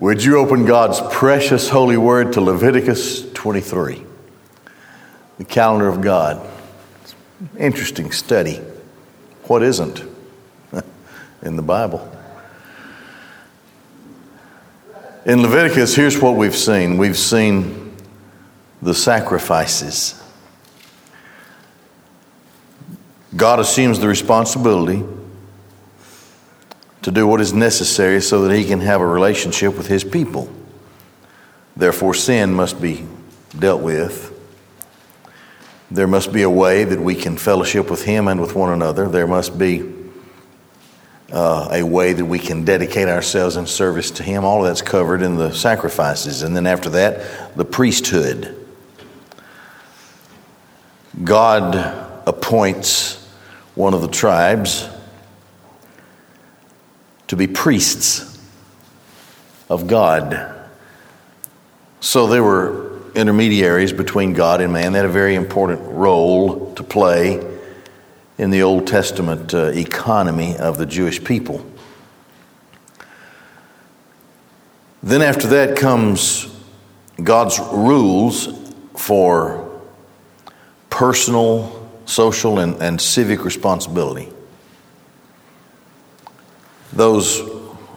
Would you open God's precious holy word to Leviticus 23, the calendar of God? Interesting study. What isn't in the Bible? In Leviticus, here's what we've seen we've seen the sacrifices. God assumes the responsibility to do what is necessary so that he can have a relationship with his people. Therefore, sin must be dealt with. There must be a way that we can fellowship with him and with one another. There must be uh, a way that we can dedicate ourselves in service to him. All of that's covered in the sacrifices. And then after that, the priesthood. God appoints one of the tribes to be priests of God. So they were intermediaries between God and man. They had a very important role to play in the Old Testament uh, economy of the Jewish people. Then, after that, comes God's rules for personal, social, and, and civic responsibility those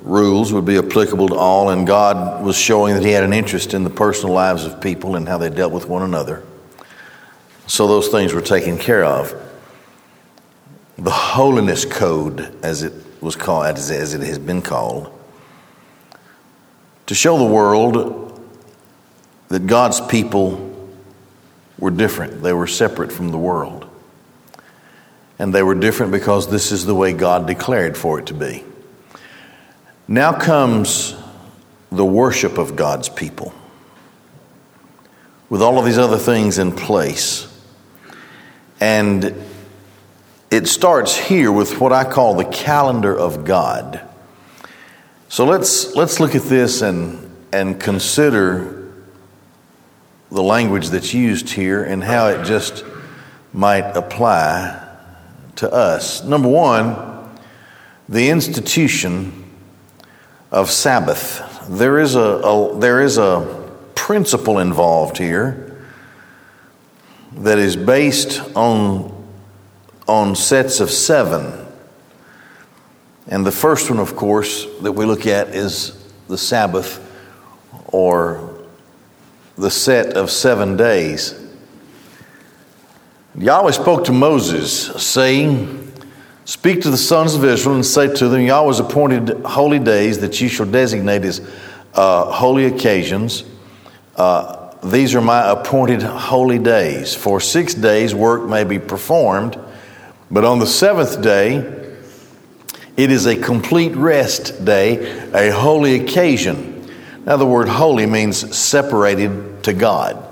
rules would be applicable to all, and God was showing that He had an interest in the personal lives of people and how they dealt with one another. So those things were taken care of. The holiness code, as it was called, as it has been called, to show the world that God's people were different. They were separate from the world. And they were different because this is the way God declared for it to be. Now comes the worship of God's people with all of these other things in place. And it starts here with what I call the calendar of God. So let's, let's look at this and, and consider the language that's used here and how it just might apply to us. Number one, the institution of Sabbath. There is a, a, there is a principle involved here that is based on, on sets of seven. And the first one, of course, that we look at is the Sabbath or the set of seven days. Yahweh spoke to Moses, saying, Speak to the sons of Israel and say to them, Yahweh's appointed holy days that you shall designate as uh, holy occasions. Uh, these are my appointed holy days. For six days work may be performed, but on the seventh day it is a complete rest day, a holy occasion. Now, the word holy means separated to God.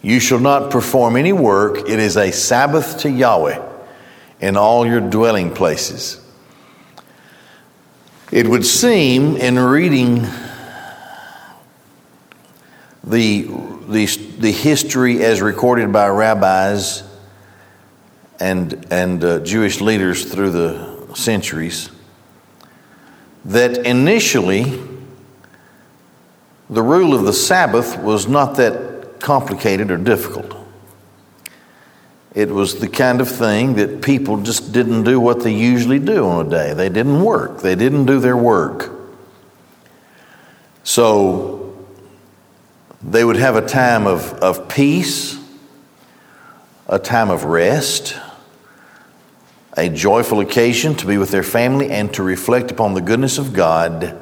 You shall not perform any work, it is a Sabbath to Yahweh in all your dwelling places. It would seem in reading the, the, the history as recorded by rabbis and, and uh, Jewish leaders through the centuries that initially the rule of the Sabbath was not that complicated or difficult. It was the kind of thing that people just didn't do what they usually do on a day. They didn't work, they didn't do their work. So they would have a time of, of peace, a time of rest, a joyful occasion to be with their family and to reflect upon the goodness of God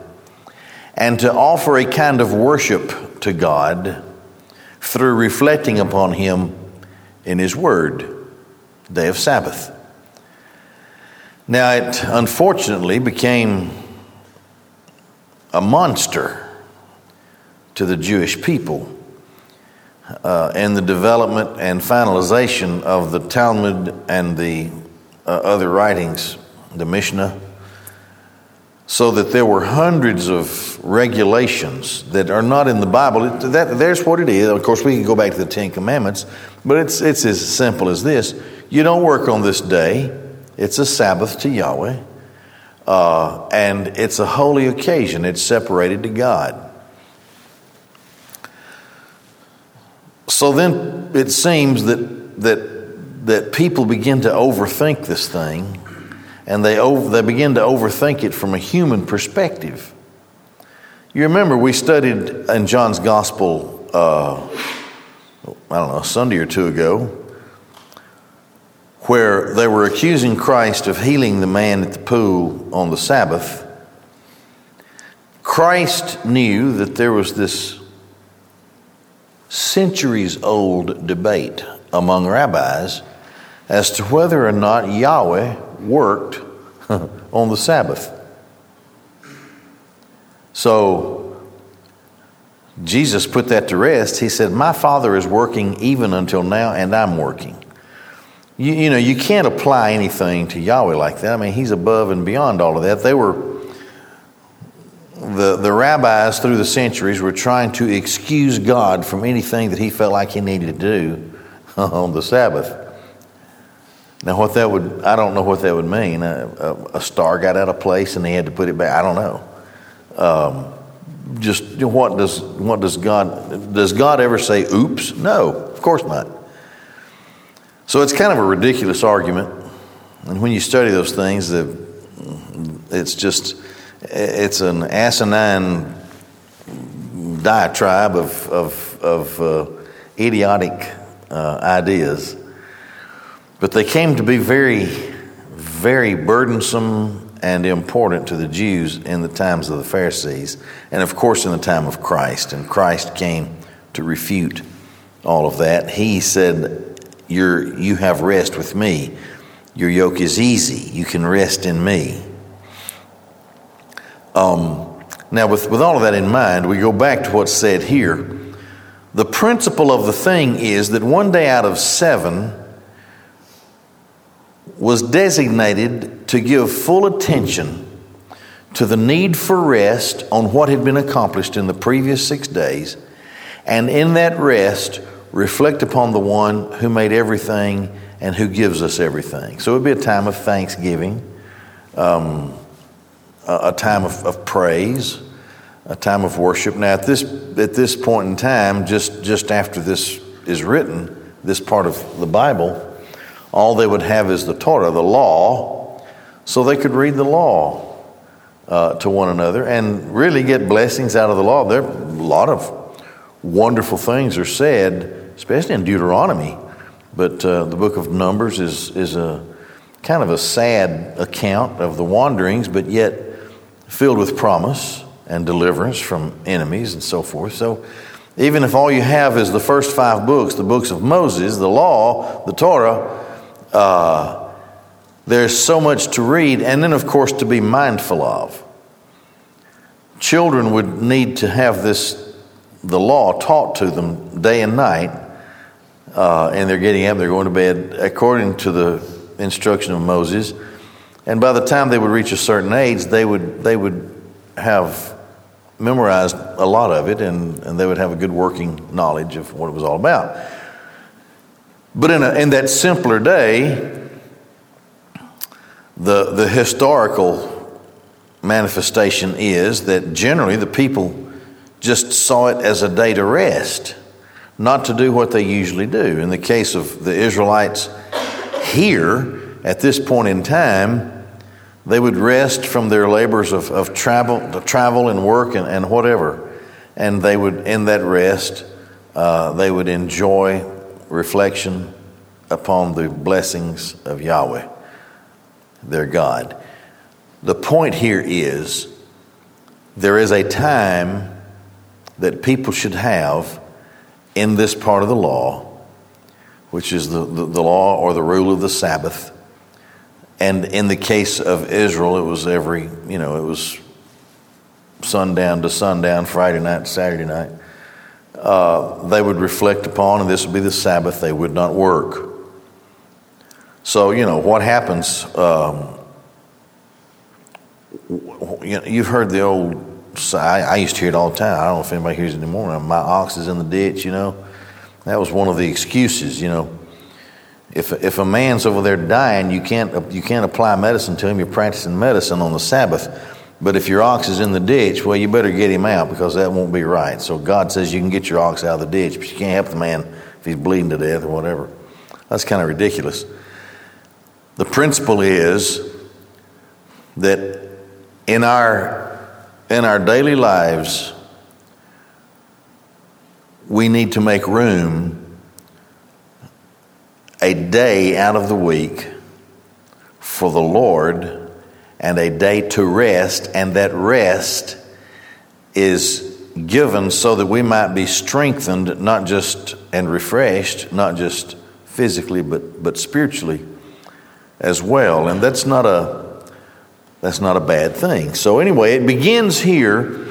and to offer a kind of worship to God through reflecting upon Him in His Word, day of Sabbath. Now, it unfortunately became a monster to the Jewish people uh, in the development and finalization of the Talmud and the uh, other writings, the Mishnah, so that there were hundreds of regulations that are not in the Bible. It, that, there's what it is. Of course, we can go back to the Ten Commandments, but it's, it's as simple as this you don't work on this day, it's a Sabbath to Yahweh. uh, and it's a holy occasion. It's separated to God. So then it seems that that that people begin to overthink this thing, and they over, they begin to overthink it from a human perspective. You remember we studied in John's Gospel, uh, I don't know, a Sunday or two ago, where they were accusing Christ of healing the man at the pool on the Sabbath, Christ knew that there was this centuries old debate among rabbis as to whether or not Yahweh worked on the Sabbath. So Jesus put that to rest. He said, My Father is working even until now, and I'm working. You, you know, you can't apply anything to Yahweh like that. I mean, He's above and beyond all of that. They were, the, the rabbis through the centuries were trying to excuse God from anything that He felt like He needed to do on the Sabbath. Now, what that would, I don't know what that would mean. A, a, a star got out of place and they had to put it back. I don't know. Um, just what does, what does God, does God ever say, oops? No, of course not. So it's kind of a ridiculous argument. And when you study those things, it's just, it's an asinine diatribe of, of, of uh, idiotic uh, ideas. But they came to be very, very burdensome and important to the Jews in the times of the Pharisees, and of course in the time of Christ. And Christ came to refute all of that. He said, you're, you have rest with me. Your yoke is easy. You can rest in me. Um, now, with, with all of that in mind, we go back to what's said here. The principle of the thing is that one day out of seven was designated to give full attention to the need for rest on what had been accomplished in the previous six days, and in that rest, reflect upon the one who made everything and who gives us everything. So it would be a time of thanksgiving, um, a, a, time of, of, praise, a time of worship. Now, at this, at this point in time, just, just after this is written, this part of the Bible, all they would have is the Torah, the law, so they could read the law uh, to one another and really get blessings out of the law. There are a lot of wonderful things are said especially in Deuteronomy. But uh, the book of Numbers is, is a kind of a sad account of the wanderings, but yet filled with promise and deliverance from enemies and so forth. So, even if all you have is the first five books, the books of Moses, the law, the Torah, uh, there's so much to read, and then, of course, to be mindful of. Children would need to have this, the law taught to them day and night uh, and they're getting up, they're going to bed according to the instruction of Moses. And by the time they would reach a certain age, they would, they would have memorized a lot of it and, and they would have a good working knowledge of what it was all about. But in, a, in that simpler day, the, the historical manifestation is that generally the people just saw it as a day to rest not to do what they usually do. In the case of the Israelites here, at this point in time, they would rest from their labors of, of travel, travel and work and, and whatever. And they would, in that rest, uh, they would enjoy reflection upon the blessings of Yahweh, their God. The point here is there is a time that people should have in this part of the law, which is the, the, the, law or the rule of the Sabbath. And in the case of Israel, it was every, you know, it was sundown to sundown, Friday night Saturday night. Uh, they would reflect upon, and this would be the Sabbath, they would not work. So, you know, what happens? Um, you've heard the old I, I, used to hear it all the time. I don't know if anybody hears it anymore. My ox is in the ditch, you know. That was one of the excuses, you know. If, if a man's over there dying, you can't, you can't apply medicine to him. You're practicing medicine on the Sabbath. But if your ox is in the ditch, well, you better get him out because that won't be right. So God says you can get your ox out of the ditch, but you can't help the man if he's bleeding to death or whatever. That's kind of ridiculous. The principle is that in our, in our daily lives, we need to make room a day out of the week for the Lord and a day to rest, and that rest is given so that we might be strengthened, not just and refreshed, not just physically, but, but spiritually as well. And that's not a that's not a bad thing. So anyway, it begins here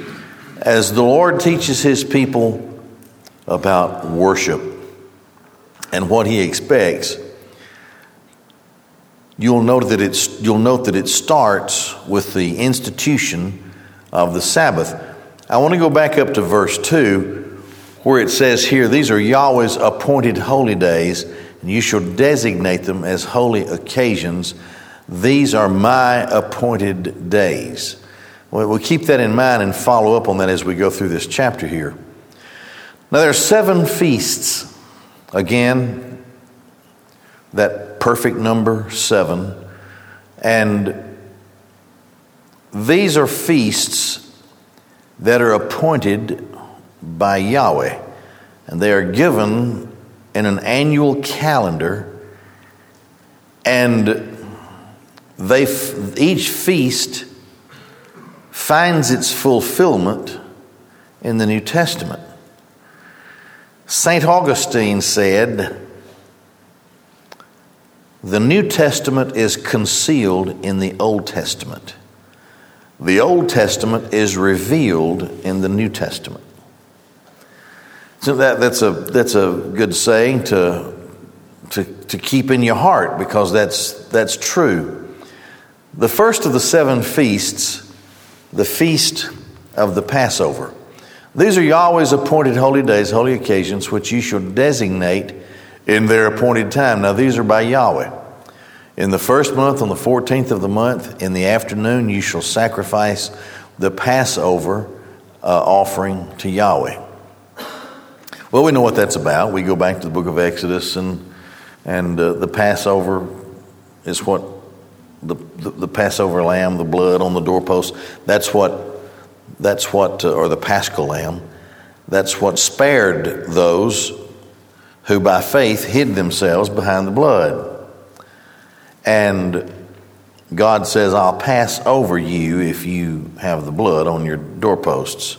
as the Lord teaches his people about worship and what he expects. You'll note that it's you'll note that it starts with the institution of the Sabbath. I want to go back up to verse 2 where it says here, These are Yahweh's appointed holy days, and you shall designate them as holy occasions. These are my appointed days. We'll keep that in mind and follow up on that as we go through this chapter here. Now, there are seven feasts. Again, that perfect number, seven. And these are feasts that are appointed by Yahweh. And they are given in an annual calendar. And they, each feast finds its fulfillment in the New Testament. St. Augustine said, The New Testament is concealed in the Old Testament. The Old Testament is revealed in the New Testament. So that, that's, a, that's a good saying to, to, to keep in your heart because that's, that's true. The first of the seven feasts, the feast of the Passover. These are Yahweh's appointed holy days, holy occasions, which you shall designate in their appointed time. Now, these are by Yahweh. In the first month, on the 14th of the month, in the afternoon, you shall sacrifice the Passover uh, offering to Yahweh. Well, we know what that's about. We go back to the book of Exodus, and, and uh, the Passover is what the, the, the, Passover lamb, the blood on the doorpost, that's what, that's what uh, or the paschal lamb, that's what spared those who by faith hid themselves behind the blood. And God says, I'll pass over you if you have the blood on your doorposts.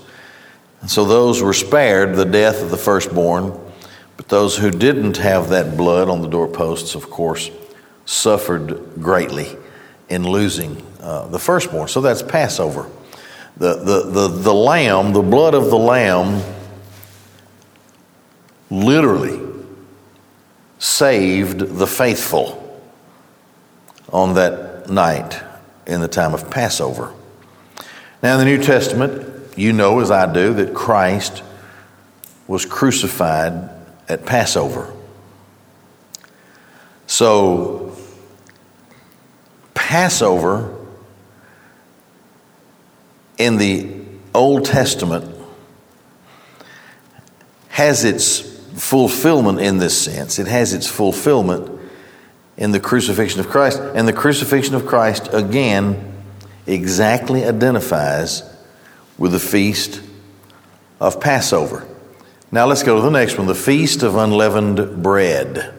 And so those were spared the death of the firstborn, but those who didn't have that blood on the doorposts, of course, suffered greatly in losing uh, the firstborn. So that's Passover. The, the, the, the lamb, the blood of the lamb, literally saved the faithful on that night in the time of Passover. Now, in the New Testament, you know, as I do, that Christ was crucified at Passover. So, Passover in the Old Testament has its fulfillment in this sense. It has its fulfillment in the crucifixion of Christ. And the crucifixion of Christ, again, exactly identifies with the feast of Passover. Now let's go to the next one the Feast of Unleavened Bread.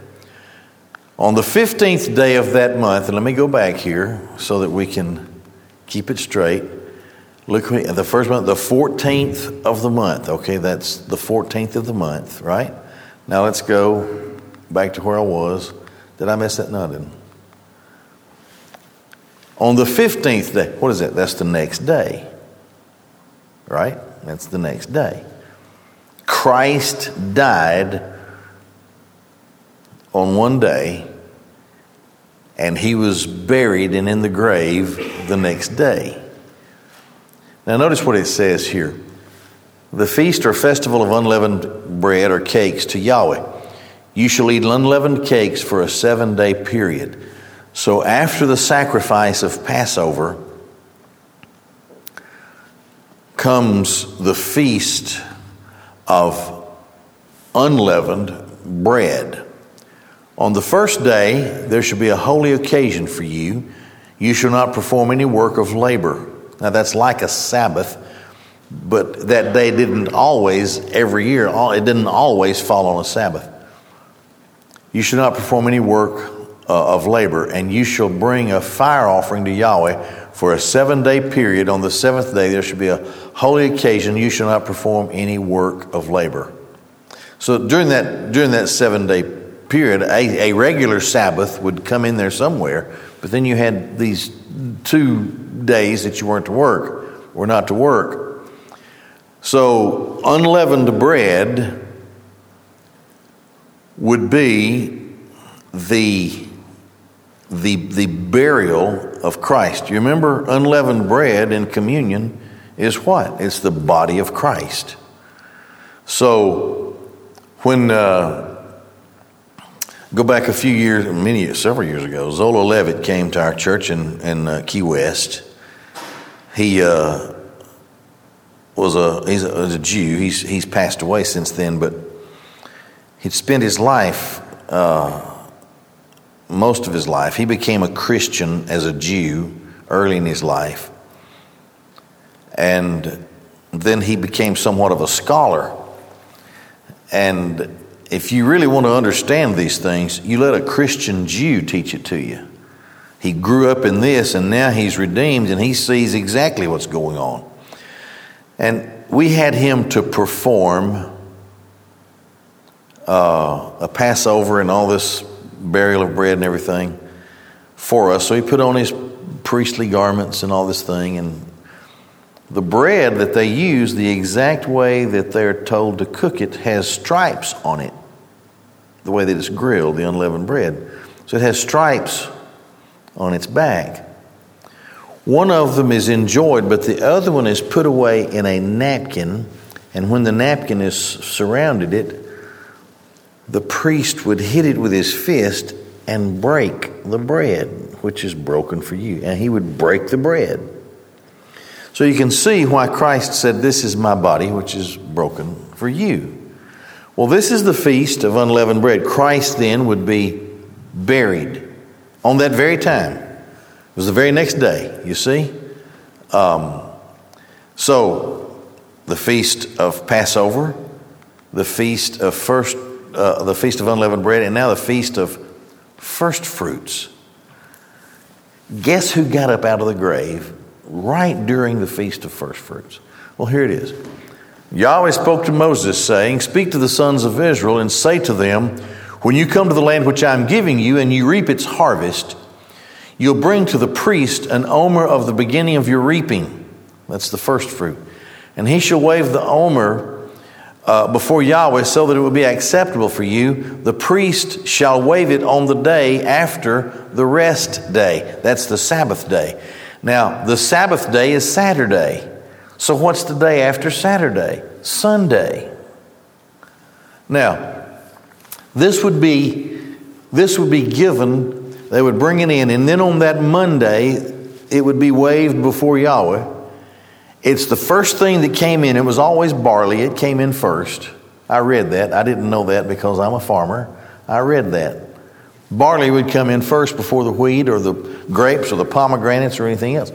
On the 15th day of that month, and let me go back here so that we can keep it straight. Look at the first month, the 14th of the month. Okay, that's the 14th of the month, right? Now let's go back to where I was. Did I miss that? No, I didn't. On the 15th day, what is that? That's the next day right? That's the next day. Christ died on one day, and he was buried and in the grave the next day. Now, notice what it says here the feast or festival of unleavened bread or cakes to Yahweh. You shall eat unleavened cakes for a seven day period. So after the sacrifice of Passover comes the feast of unleavened bread. On the first day, there shall be a holy occasion for you. You shall not perform any work of labor. Now, that's like a Sabbath, but that day didn't always, every year, it didn't always fall on a Sabbath. You shall not perform any work uh, of labor, and you shall bring a fire offering to Yahweh for a seven day period. On the seventh day, there should be a holy occasion. You shall not perform any work of labor. So during that, during that seven day period, a, a regular Sabbath would come in there somewhere, but then you had these two days that you weren't to work, or not to work. So unleavened bread would be the the, the burial of Christ. You remember, unleavened bread in communion is what? It's the body of Christ. So, when, uh, go back a few years, many, several years ago, Zola Levitt came to our church in, in uh, Key West. He uh, was a, he's a, a Jew. He's, he's passed away since then, but he'd spent his life uh, most of his life. He became a Christian as a Jew early in his life. And then he became somewhat of a scholar. And if you really want to understand these things, you let a Christian Jew teach it to you. He grew up in this and now he's redeemed and he sees exactly what's going on. And we had him to perform uh, a Passover and all this burial of bread and everything for us. So he put on his priestly garments and all this thing. And the bread that they use, the exact way that they're told to cook it, has stripes on it. The way that it's grilled, the unleavened bread. So it has stripes on its back. One of them is enjoyed, but the other one is put away in a napkin. And when the napkin is surrounded it, the priest would hit it with his fist and break the bread, which is broken for you. And he would break the bread. So you can see why Christ said, This is my body, which is broken for you. Well, this is the feast of unleavened bread. Christ then would be buried on that very time. It was the very next day, you see? Um, so, the feast of Passover, the feast of first uh, the Feast of Unleavened Bread, and now the Feast of First Fruits. Guess who got up out of the grave right during the Feast of First Fruits? Well, here it is. Yahweh spoke to Moses, saying, Speak to the sons of Israel and say to them, When you come to the land which I am giving you and you reap its harvest, you'll bring to the priest an omer of the beginning of your reaping. That's the first fruit. And he shall wave the omer uh, before Yahweh so that it will be acceptable for you. The priest shall wave it on the day after the rest day. That's the Sabbath day. Now, the Sabbath day is Saturday. So, what's the day after Saturday? Sunday. Now, this would be this would be given. They would bring it in, and then on that Monday, it would be waved before Yahweh. It's the first thing that came in. It was always barley. It came in first. I read that. I didn't know that because I'm a farmer. I read that. Barley would come in first before the wheat or the grapes or the pomegranates or anything else.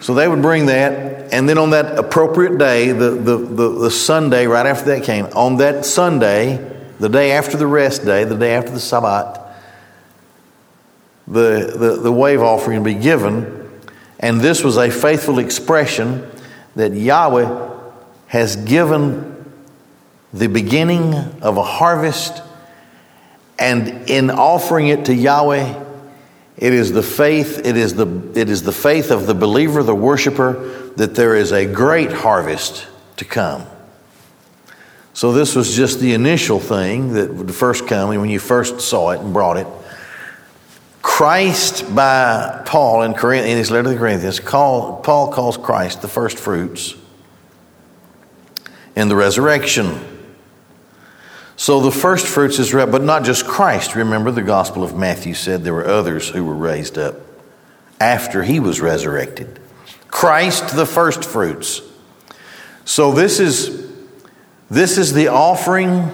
So they would bring that, and then on that appropriate day, the, the, the, the, Sunday right after that came, on that Sunday, the day after the rest day, the day after the Sabbath, the, the, the wave offering to be given, and this was a faithful expression that Yahweh has given the beginning of a harvest, and in offering it to Yahweh, it is the faith, it is the, it is the faith of the believer, the worshiper, that there is a great harvest to come. So this was just the initial thing that would first come when you first saw it and brought it. Christ, by Paul in, in his letter to the Corinthians, call, Paul calls Christ the first fruits in the resurrection. So the first fruits is, but not just Christ. Remember, the Gospel of Matthew said there were others who were raised up after he was resurrected. Christ, the first fruits. So this is this is the offering.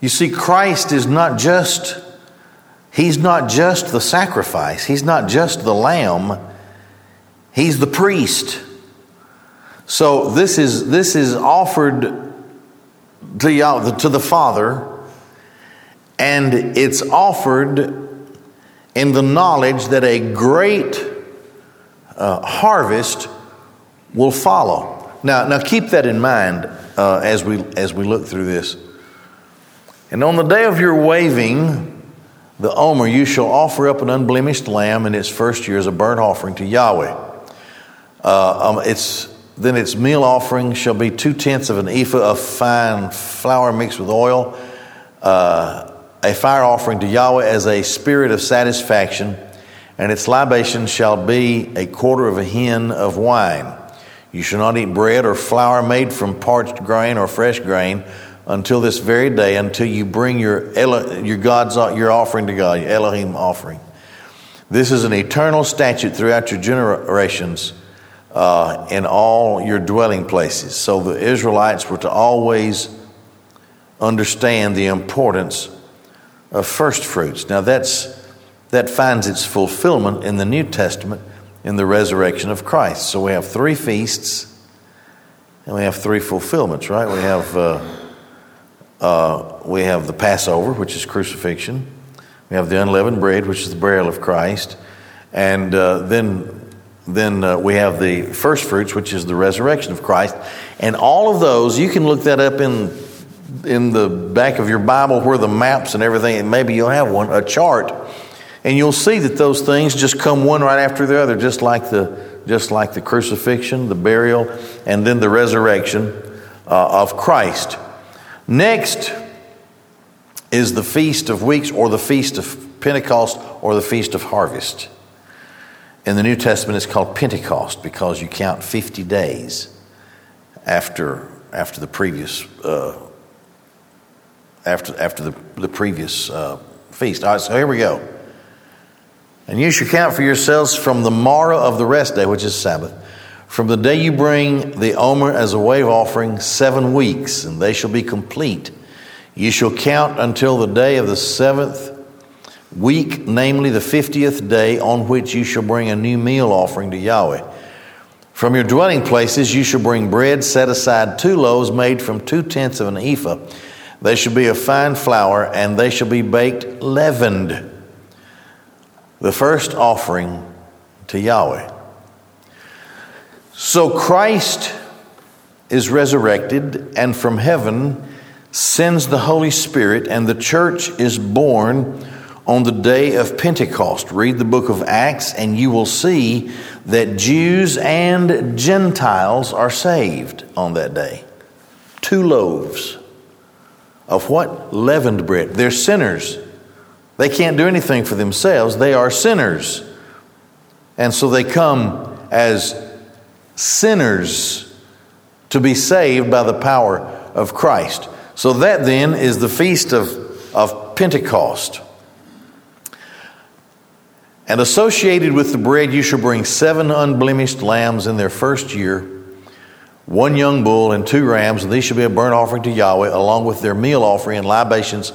You see, Christ is not just He's not just the sacrifice. He's not just the lamb. He's the priest. So this is this is offered to to the Father, and it's offered in the knowledge that a great uh, harvest will follow. Now, now keep that in mind uh, as we as we look through this. And on the day of your waving, the Omer, you shall offer up an unblemished lamb in its first year as a burnt offering to Yahweh. Uh, um, it's then its meal offering shall be two tenths of an ephah of fine flour mixed with oil, uh, a fire offering to Yahweh as a spirit of satisfaction, and its libation shall be a quarter of a hin of wine. You shall not eat bread or flour made from parched grain or fresh grain until this very day, until you bring your your God's your offering to God, your Elohim offering. This is an eternal statute throughout your generations uh, in all your dwelling places. So the Israelites were to always understand the importance of first fruits. Now that's that finds its fulfillment in the New Testament in the resurrection of Christ. So we have three feasts and we have three fulfillments, right? We have uh, uh, we have the Passover, which is crucifixion. We have the unleavened bread, which is the burial of Christ, and uh, then then uh, we have the first fruits, which is the resurrection of Christ. And all of those, you can look that up in, in the back of your Bible where the maps and everything, and maybe you'll have one, a chart. And you'll see that those things just come one right after the other, just like the, just like the crucifixion, the burial, and then the resurrection uh, of Christ. Next is the Feast of Weeks, or the Feast of Pentecost, or the Feast of Harvest. In the New Testament, it's called Pentecost because you count 50 days after, after the previous, uh, after, after the, the previous uh, feast. All right, so here we go. And you shall count for yourselves from the morrow of the rest day, which is Sabbath, from the day you bring the omer as a wave offering, seven weeks, and they shall be complete. You shall count until the day of the seventh week, namely the fiftieth day, on which you shall bring a new meal offering to Yahweh. From your dwelling places you shall bring bread set aside two loaves made from two tenths of an ephah. They shall be of fine flour, and they shall be baked leavened. The first offering to Yahweh. So Christ is resurrected, and from heaven sends the Holy Spirit, and the church is born on the day of Pentecost. Read the book of Acts, and you will see that Jews and Gentiles are saved on that day. Two loaves of what? Leavened bread. They're sinners. They can't do anything for themselves, they are sinners. And so they come as sinners to be saved by the power of Christ. So that then is the feast of, of Pentecost. And associated with the bread, you shall bring seven unblemished lambs in their first year, one young bull and two rams, and these shall be a burnt offering to Yahweh, along with their meal offering and libations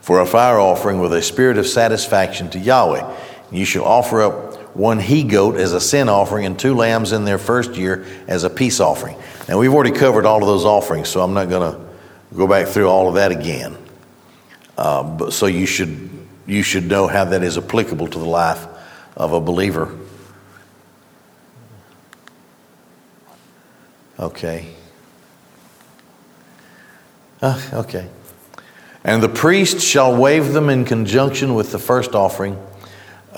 for a fire offering with a spirit of satisfaction to Yahweh. And you shall offer up one he goat as a sin offering and two lambs in their first year as a peace offering. Now, we've already covered all of those offerings, so I'm not going to go back through all of that again. Uh, but, so you should, you should know how that is applicable to the life of a believer. Okay. Uh, okay. And the priest shall wave them in conjunction with the first offering.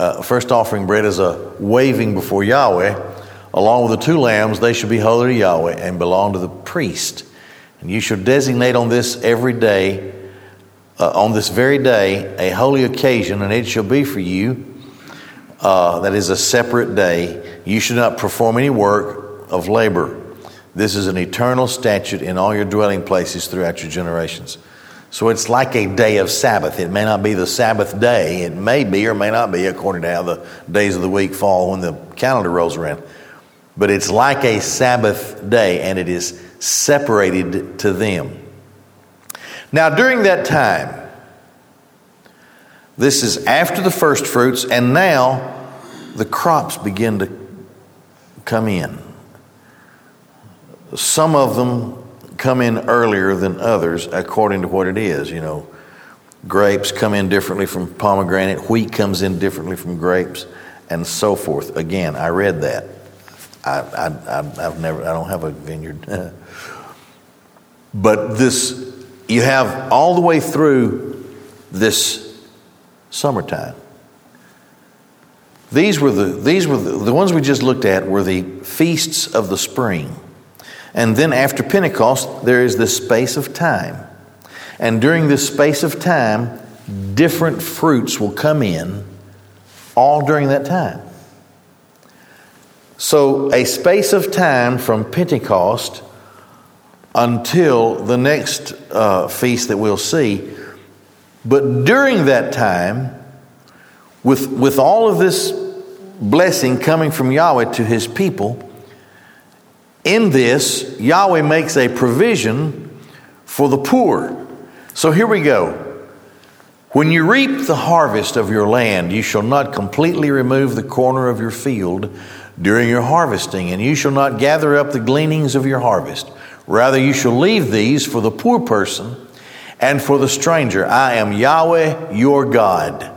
Uh, first offering bread is a waving before Yahweh. Along with the two lambs, they should be holy to Yahweh and belong to the priest. And you shall designate on this every day, uh, on this very day, a holy occasion, and it shall be for you uh, that is a separate day. You should not perform any work of labor. This is an eternal statute in all your dwelling places throughout your generations. So it's like a day of Sabbath. It may not be the Sabbath day. It may be or may not be according to how the days of the week fall when the calendar rolls around. But it's like a Sabbath day and it is separated to them. Now, during that time, this is after the first fruits, and now the crops begin to come in. Some of them come in earlier than others according to what it is. You know, grapes come in differently from pomegranate, wheat comes in differently from grapes, and so forth. Again, I read that. I, I, I've never, I don't have a vineyard. but this, you have all the way through this summertime. These were the, these were the, the ones we just looked at were the feasts of the spring. And then after Pentecost, there is this space of time. And during this space of time, different fruits will come in all during that time. So, a space of time from Pentecost until the next uh, feast that we'll see. But during that time, with, with all of this blessing coming from Yahweh to his people, in this, Yahweh makes a provision for the poor. So here we go. When you reap the harvest of your land, you shall not completely remove the corner of your field during your harvesting, and you shall not gather up the gleanings of your harvest. Rather, you shall leave these for the poor person and for the stranger. I am Yahweh your God.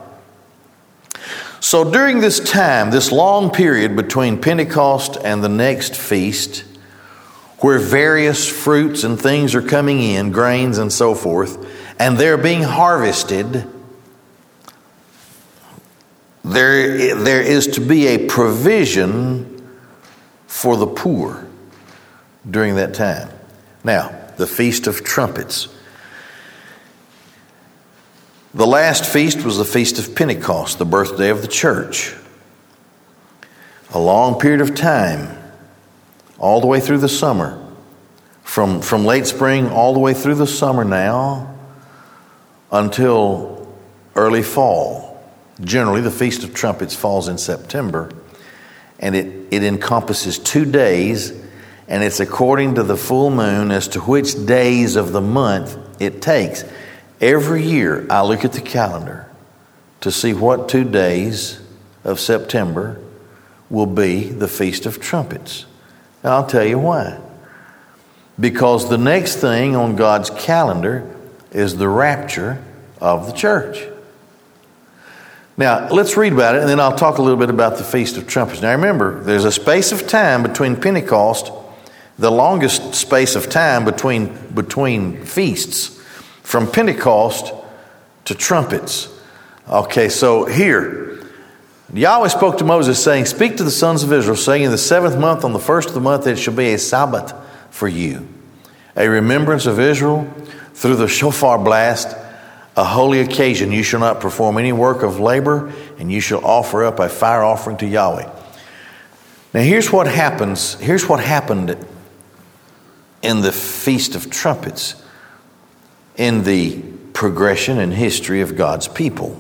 So during this time, this long period between Pentecost and the next feast, where various fruits and things are coming in, grains and so forth, and they're being harvested, there, there is to be a provision for the poor during that time. Now, the Feast of Trumpets. The last feast was the Feast of Pentecost, the birthday of the church. A long period of time all the way through the summer. From, from late spring all the way through the summer now until early fall. Generally, the Feast of Trumpets falls in September, and it, it encompasses two days, and it's according to the full moon as to which days of the month it takes. Every year, I look at the calendar to see what two days of September will be the Feast of Trumpets. I'll tell you why. Because the next thing on God's calendar is the rapture of the church. Now, let's read about it, and then I'll talk a little bit about the Feast of Trumpets. Now, remember, there's a space of time between Pentecost, the longest space of time between, between feasts, from Pentecost to trumpets. Okay, so here, Yahweh spoke to Moses, saying, Speak to the sons of Israel, saying, In the seventh month, on the first of the month, it shall be a Sabbath for you, a remembrance of Israel through the shofar blast, a holy occasion. You shall not perform any work of labor, and you shall offer up a fire offering to Yahweh. Now, here's what happens. Here's what happened in the Feast of Trumpets, in the progression and history of God's people.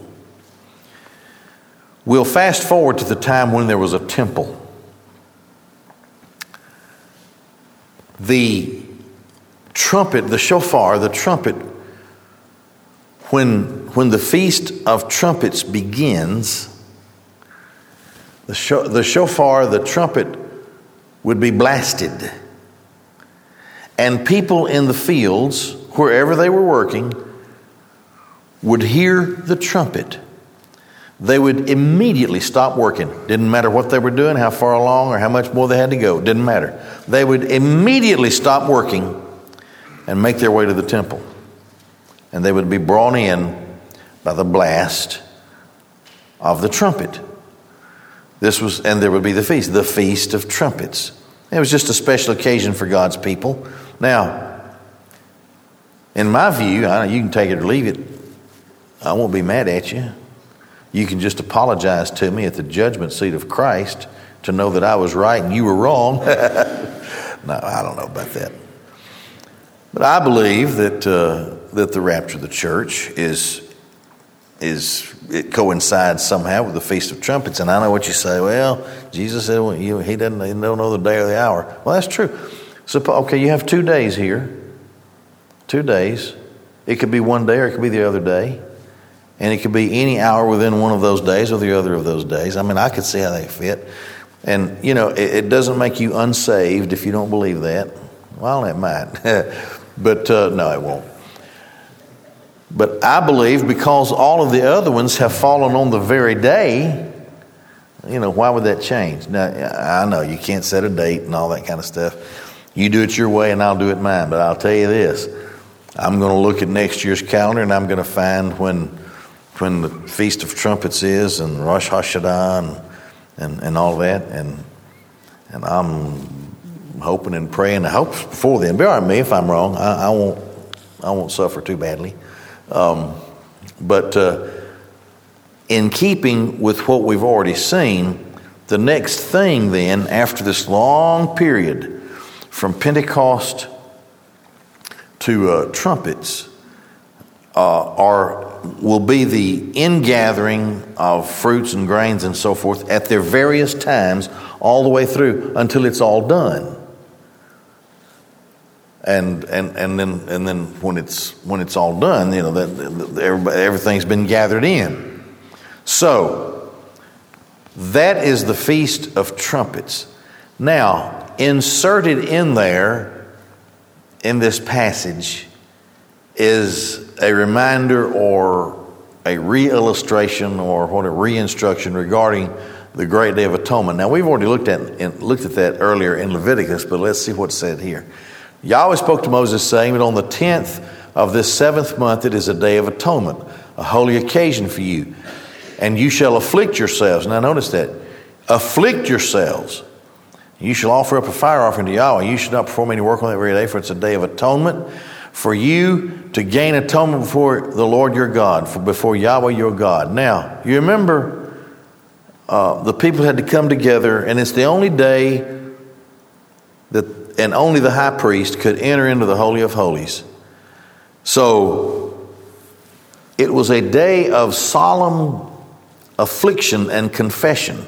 We'll fast forward to the time when there was a temple. The trumpet, the shofar, the trumpet, when, when the Feast of Trumpets begins, the, sho- the shofar, the trumpet, would be blasted. And people in the fields, wherever they were working, would hear the trumpet they would immediately stop working. Didn't matter what they were doing, how far along, or how much more they had to go. Didn't matter. They would immediately stop working and make their way to the temple. And they would be brought in by the blast of the trumpet. This was, and there would be the feast, the Feast of Trumpets. It was just a special occasion for God's people. Now, in my view, I, you can take it or leave it. I won't be mad at you. You can just apologize to me at the judgment seat of Christ to know that I was right and you were wrong. No, I don't know about that. But I believe that, uh, that the rapture of the church is, is, it coincides somehow with the Feast of Trumpets. And I know what you say, well, Jesus said well, he, doesn't, he don't know the day or the hour. Well, that's true. So, okay, you have two days here. Two days. It could be one day or it could be the other day. And it could be any hour within one of those days or the other of those days. I mean, I could see how they fit. And, you know, it, it doesn't make you unsaved if you don't believe that. Well, it might. but uh, no, it won't. But I believe because all of the other ones have fallen on the very day, you know, why would that change? Now, I know you can't set a date and all that kind of stuff. You do it your way and I'll do it mine. But I'll tell you this I'm going to look at next year's calendar and I'm going to find when, when the Feast of Trumpets is and Rosh Hashanah and, and, and all that. And, and I'm hoping and praying. I hope before then. Bear on me if I'm wrong. I, I won't, I won't suffer too badly. Um, but uh, in keeping with what we've already seen, the next thing then, after this long period from Pentecost to uh, trumpets uh, are will be the ingathering of fruits and grains and so forth at their various times all the way through until it's all done. And and and then and then when it's when it's all done you know that everything's been gathered in. So that is the feast of trumpets. Now inserted in there in this passage is a reminder or a re illustration or what a re instruction regarding the great day of atonement. Now, we've already looked at, looked at that earlier in Leviticus, but let's see what's said here. Yahweh spoke to Moses, saying, But on the tenth of this seventh month it is a day of atonement, a holy occasion for you. And you shall afflict yourselves. Now, notice that. Afflict yourselves you shall offer up a fire offering to Yahweh. You should not perform any work on that very day, for it's a day of atonement for you to gain atonement before the Lord your God, for before Yahweh your God. Now, you remember uh, the people had to come together, and it's the only day that, and only the high priest could enter into the Holy of Holies. So, it was a day of solemn affliction and confession.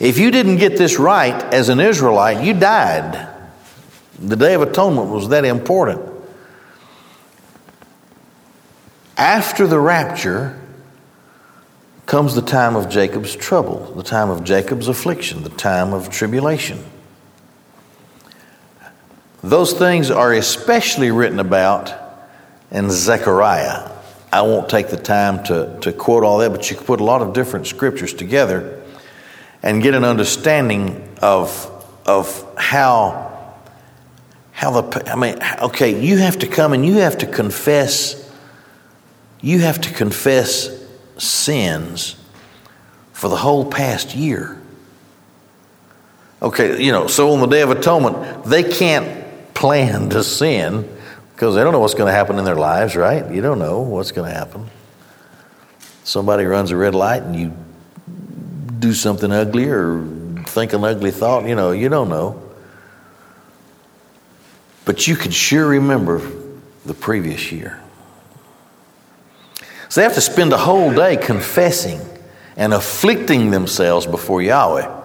If you didn't get this right as an Israelite, you died. The Day of Atonement was that important. After the rapture comes the time of Jacob's trouble, the time of Jacob's affliction, the time of tribulation. Those things are especially written about in Zechariah. I won't take the time to, to quote all that, but you can put a lot of different scriptures together and get an understanding of, of how, how the, I mean, okay, you have to come and you have to confess, you have to confess sins for the whole past year. Okay, you know, so on the Day of Atonement, they can't plan to sin because they don't know what's going to happen in their lives, right? You don't know what's going to happen. Somebody runs a red light and you do something ugly or think an ugly thought. You know, you don't know. But you can sure remember the previous year. So they have to spend a whole day confessing and afflicting themselves before Yahweh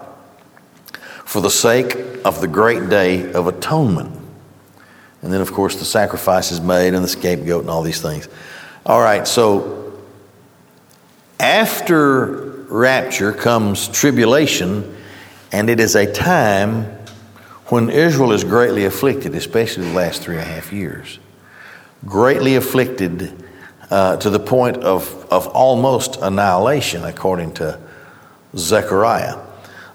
for the sake of the great day of atonement. And then, of course, the sacrifice is made and the scapegoat and all these things. All right, so after rapture comes tribulation, and it is a time when Israel is greatly afflicted, especially the last three and a half years. Greatly afflicted uh, to the point of, of almost annihilation, according to Zechariah.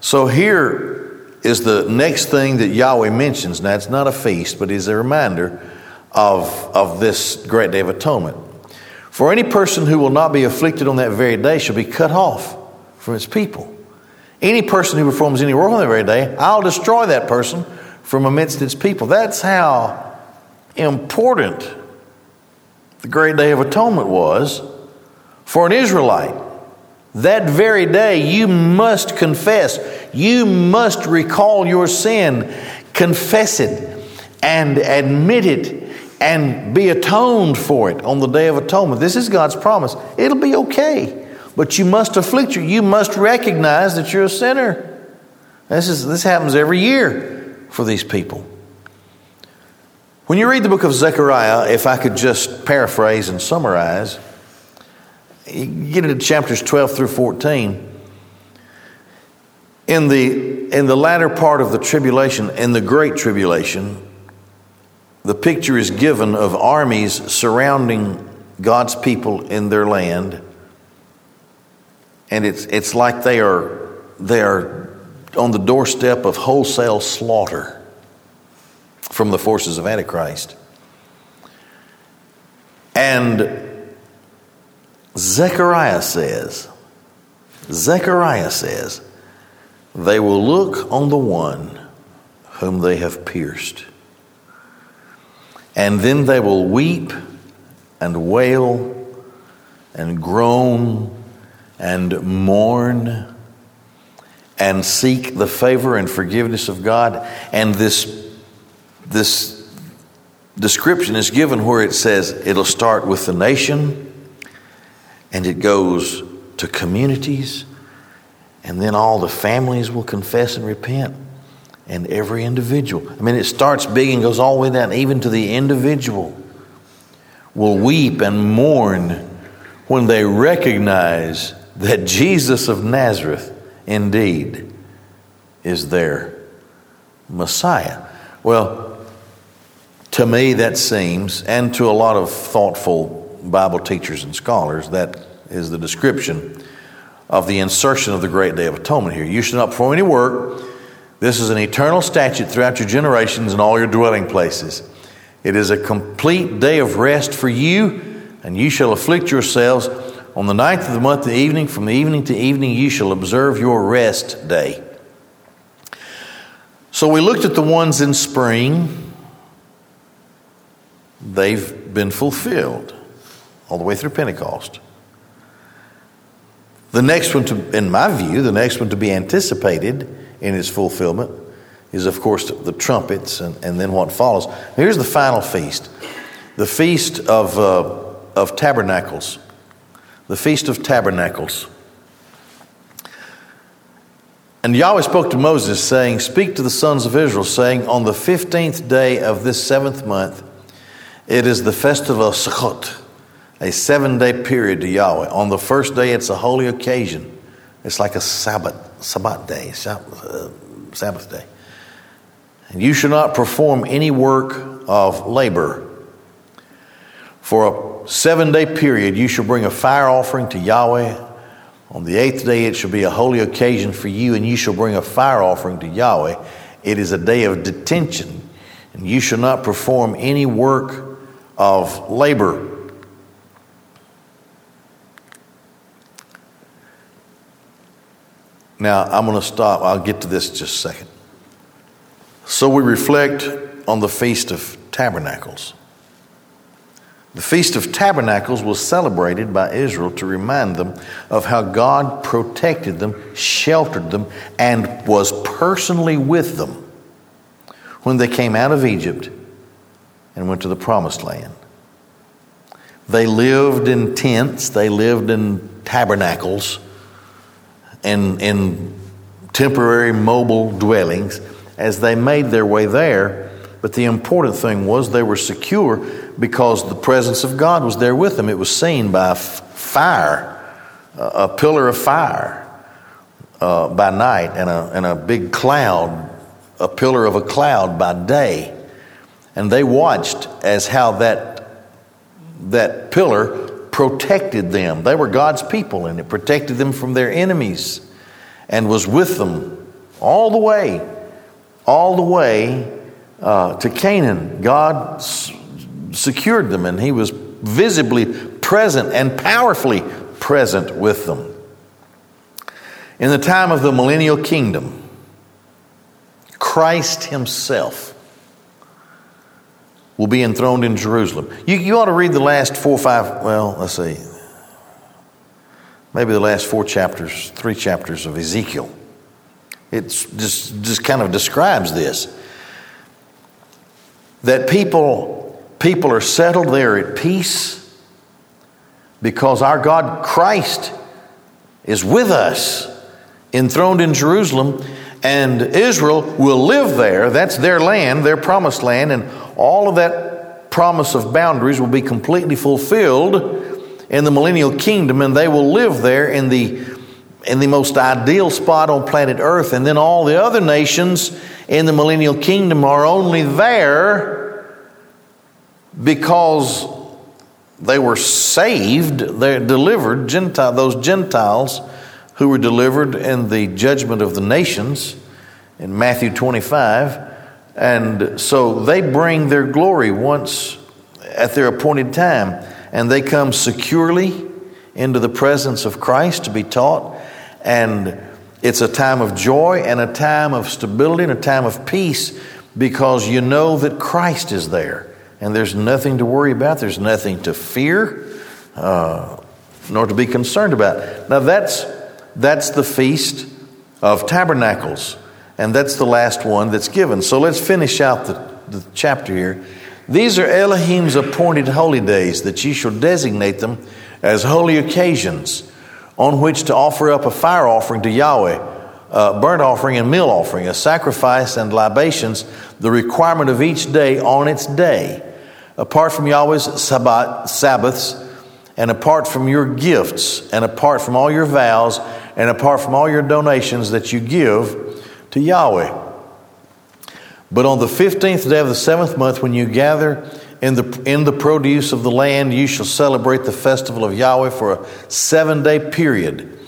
So here is the next thing that Yahweh mentions. Now, it's not a feast, but it's a reminder of, of this great day of atonement. For any person who will not be afflicted on that very day shall be cut off from his people. Any person who performs any work on that very day, I'll destroy that person from amidst its people. That's how important the great day of atonement was for an Israelite. That very day, you must confess, you must recall your sin, confess it and admit it and be atoned for it on the day of atonement. This is God's promise. It'll be okay. But you must afflict you. You must recognize that you're a sinner. This, is, this happens every year for these people. When you read the book of Zechariah, if I could just paraphrase and summarize, you get into chapters 12 through 14. In the, in the latter part of the tribulation, in the great tribulation, the picture is given of armies surrounding God's people in their land. And it's, it's like they are, they are on the doorstep of wholesale slaughter from the forces of Antichrist. And Zechariah says, Zechariah says, they will look on the one whom they have pierced. And then they will weep and wail and groan and mourn and seek the favor and forgiveness of God. And this, this description is given where it says it'll start with the nation and it goes to communities, and then all the families will confess and repent, and every individual. I mean, it starts big and goes all the way down, even to the individual, will weep and mourn when they recognize that Jesus of Nazareth indeed is their Messiah. Well, to me, that seems, and to a lot of thoughtful Bible teachers and scholars, that is the description of the insertion of the great day of atonement here. You should not perform any work. This is an eternal statute throughout your generations and all your dwelling places. It is a complete day of rest for you, and you shall afflict yourselves on the ninth of the month, the evening, from the evening to evening, you shall observe your rest day. So we looked at the ones in spring. They've been fulfilled all the way through Pentecost. The next one, to, in my view, the next one to be anticipated in its fulfillment is, of course, the trumpets and, and then what follows. Here's the final feast the Feast of, uh, of Tabernacles the Feast of Tabernacles. And Yahweh spoke to Moses, saying, Speak to the sons of Israel, saying, On the fifteenth day of this seventh month, it is the festival of Sukkot, a seven day period to Yahweh. On the first day, it's a holy occasion. It's like a Sabbath, Sabbath day, uh, Sabbath day. And you shall not perform any work of labor. For a seven day period, you shall bring a fire offering to Yahweh. On the eighth day, it shall be a holy occasion for you, and you shall bring a fire offering to Yahweh. It is a day of detention, and you shall not perform any work of labor. Now, I'm going to stop. I'll get to this just a second. So, we reflect on the Feast of Tabernacles. The Feast of Tabernacles was celebrated by Israel to remind them of how God protected them, sheltered them, and was personally with them when they came out of Egypt and went to the Promised Land. They lived in tents, they lived in tabernacles, and in temporary mobile dwellings as they made their way there. But the important thing was they were secure because the presence of God was there with them. It was seen by fire, a pillar of fire uh, by night, and a, and a big cloud, a pillar of a cloud by day. And they watched as how that, that pillar protected them. They were God's people, and it protected them from their enemies and was with them all the way, all the way uh, to Canaan. God secured them, and he was visibly present and powerfully present with them. In the time of the millennial kingdom, Christ himself will be enthroned in Jerusalem. You, you ought to read the last four or five, well, let's see, maybe the last four chapters, three chapters of Ezekiel. It just, just kind of describes this. that people, people are settled, they are at peace because our God Christ is with us, enthroned in Jerusalem, and Israel will live there. That's their land, their promised land, and all of that promise of boundaries will be completely fulfilled in the millennial kingdom, and they will live there in the in the most ideal spot on planet Earth, and then all the other nations in the millennial kingdom are only there because they were saved, they're delivered, Gentile, those Gentiles who were delivered in the judgment of the nations in Matthew 25. And so they bring their glory once at their appointed time, and they come securely into the presence of Christ to be taught. And it's a time of joy and a time of stability and a time of peace because you know that Christ is there and there's nothing to worry about, there's nothing to fear, uh, nor to be concerned about. Now, that's, that's the Feast of Tabernacles, and that's the last one that's given. So let's finish out the, the chapter here. These are Elohim's appointed holy days, that ye shall designate them as holy occasions on which to offer up a fire offering to Yahweh, a burnt offering and meal offering, a sacrifice and libations, the requirement of each day on its day apart from Yahweh's Sabbath, Sabbaths, and apart from your gifts, and apart from all your vows, and apart from all your donations that you give to Yahweh. But on the 15th day of the seventh month, when you gather in the, in the produce of the land, you shall celebrate the festival of Yahweh for a seven day period.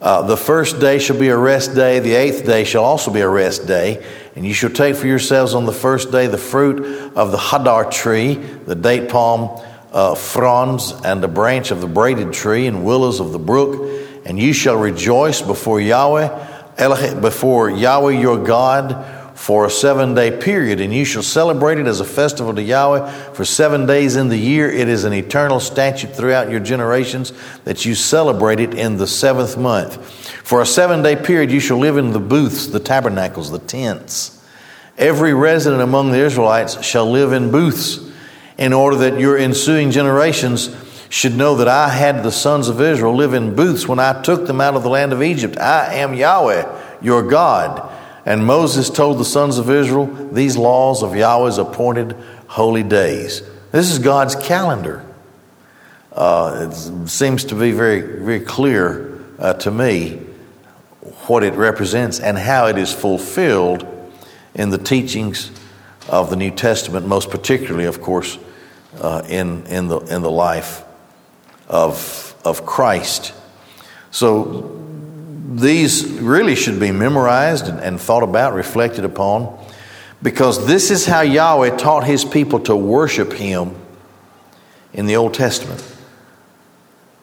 Uh, the first day shall be a rest day, the eighth day shall also be a rest day. And you shall take for yourselves on the first day the fruit of the hadar tree, the date palm uh, fronds, and the branch of the braided tree, and willows of the brook. And you shall rejoice before Yahweh, before Yahweh your God, for a seven day period, and you shall celebrate it as a festival to Yahweh for seven days in the year. It is an eternal statute throughout your generations that you celebrate it in the seventh month. For a seven day period, you shall live in the booths, the tabernacles, the tents. Every resident among the Israelites shall live in booths, in order that your ensuing generations should know that I had the sons of Israel live in booths when I took them out of the land of Egypt. I am Yahweh, your God. And Moses told the sons of Israel these laws of Yahweh's appointed holy days. This is God's calendar. Uh, it seems to be very, very clear uh, to me what it represents and how it is fulfilled in the teachings of the New Testament, most particularly, of course, uh, in, in, the, in the life of, of Christ. So these really should be memorized and, and thought about, reflected upon, because this is how Yahweh taught his people to worship him in the Old Testament.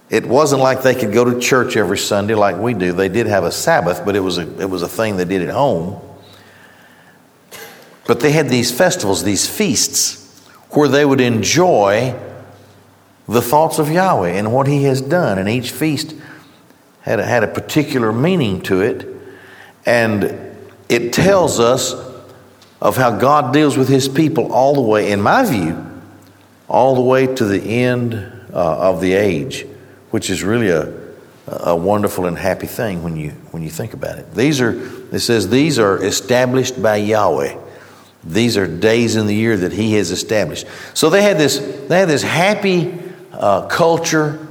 It wasn't like they could go to church every Sunday like we do. They did have a Sabbath, but it was a, it was a thing they did at home. But they had these festivals, these feasts, where they would enjoy the thoughts of Yahweh and what He has done. And each feast had a, had a particular meaning to it. And it tells us of how God deals with his people all the way, in my view, all the way to the end uh, of the age, which is really a, a wonderful and happy thing when you, when you think about it. These are, it says, these are established by Yahweh. These are days in the year that He has established. So they had this, they had this happy uh, culture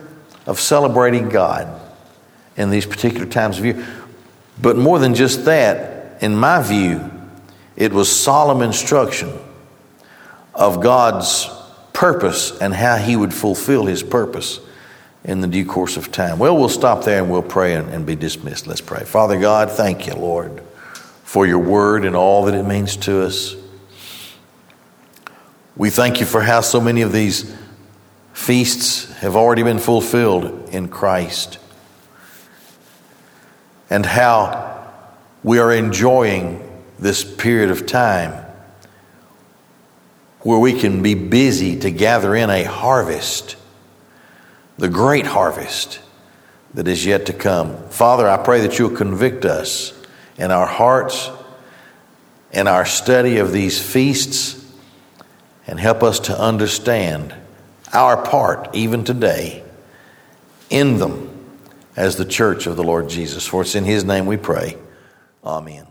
of celebrating God in these particular times of year. But more than just that, in my view, it was solemn instruction of God's purpose and how He would fulfill His purpose in the due course of time. Well, we'll stop there and we'll pray and, and be dismissed. Let's pray. Father God, thank you, Lord, for your word and all that it means to us. We thank you for how so many of these feasts have already been fulfilled in Christ and how we are enjoying this period of time where we can be busy to gather in a harvest, the great harvest that is yet to come. Father, I pray that you'll convict us in our hearts, in our study of these feasts, and help us to understand our part, even today, in them as the church of the Lord Jesus. For it's in His name we pray. Amen.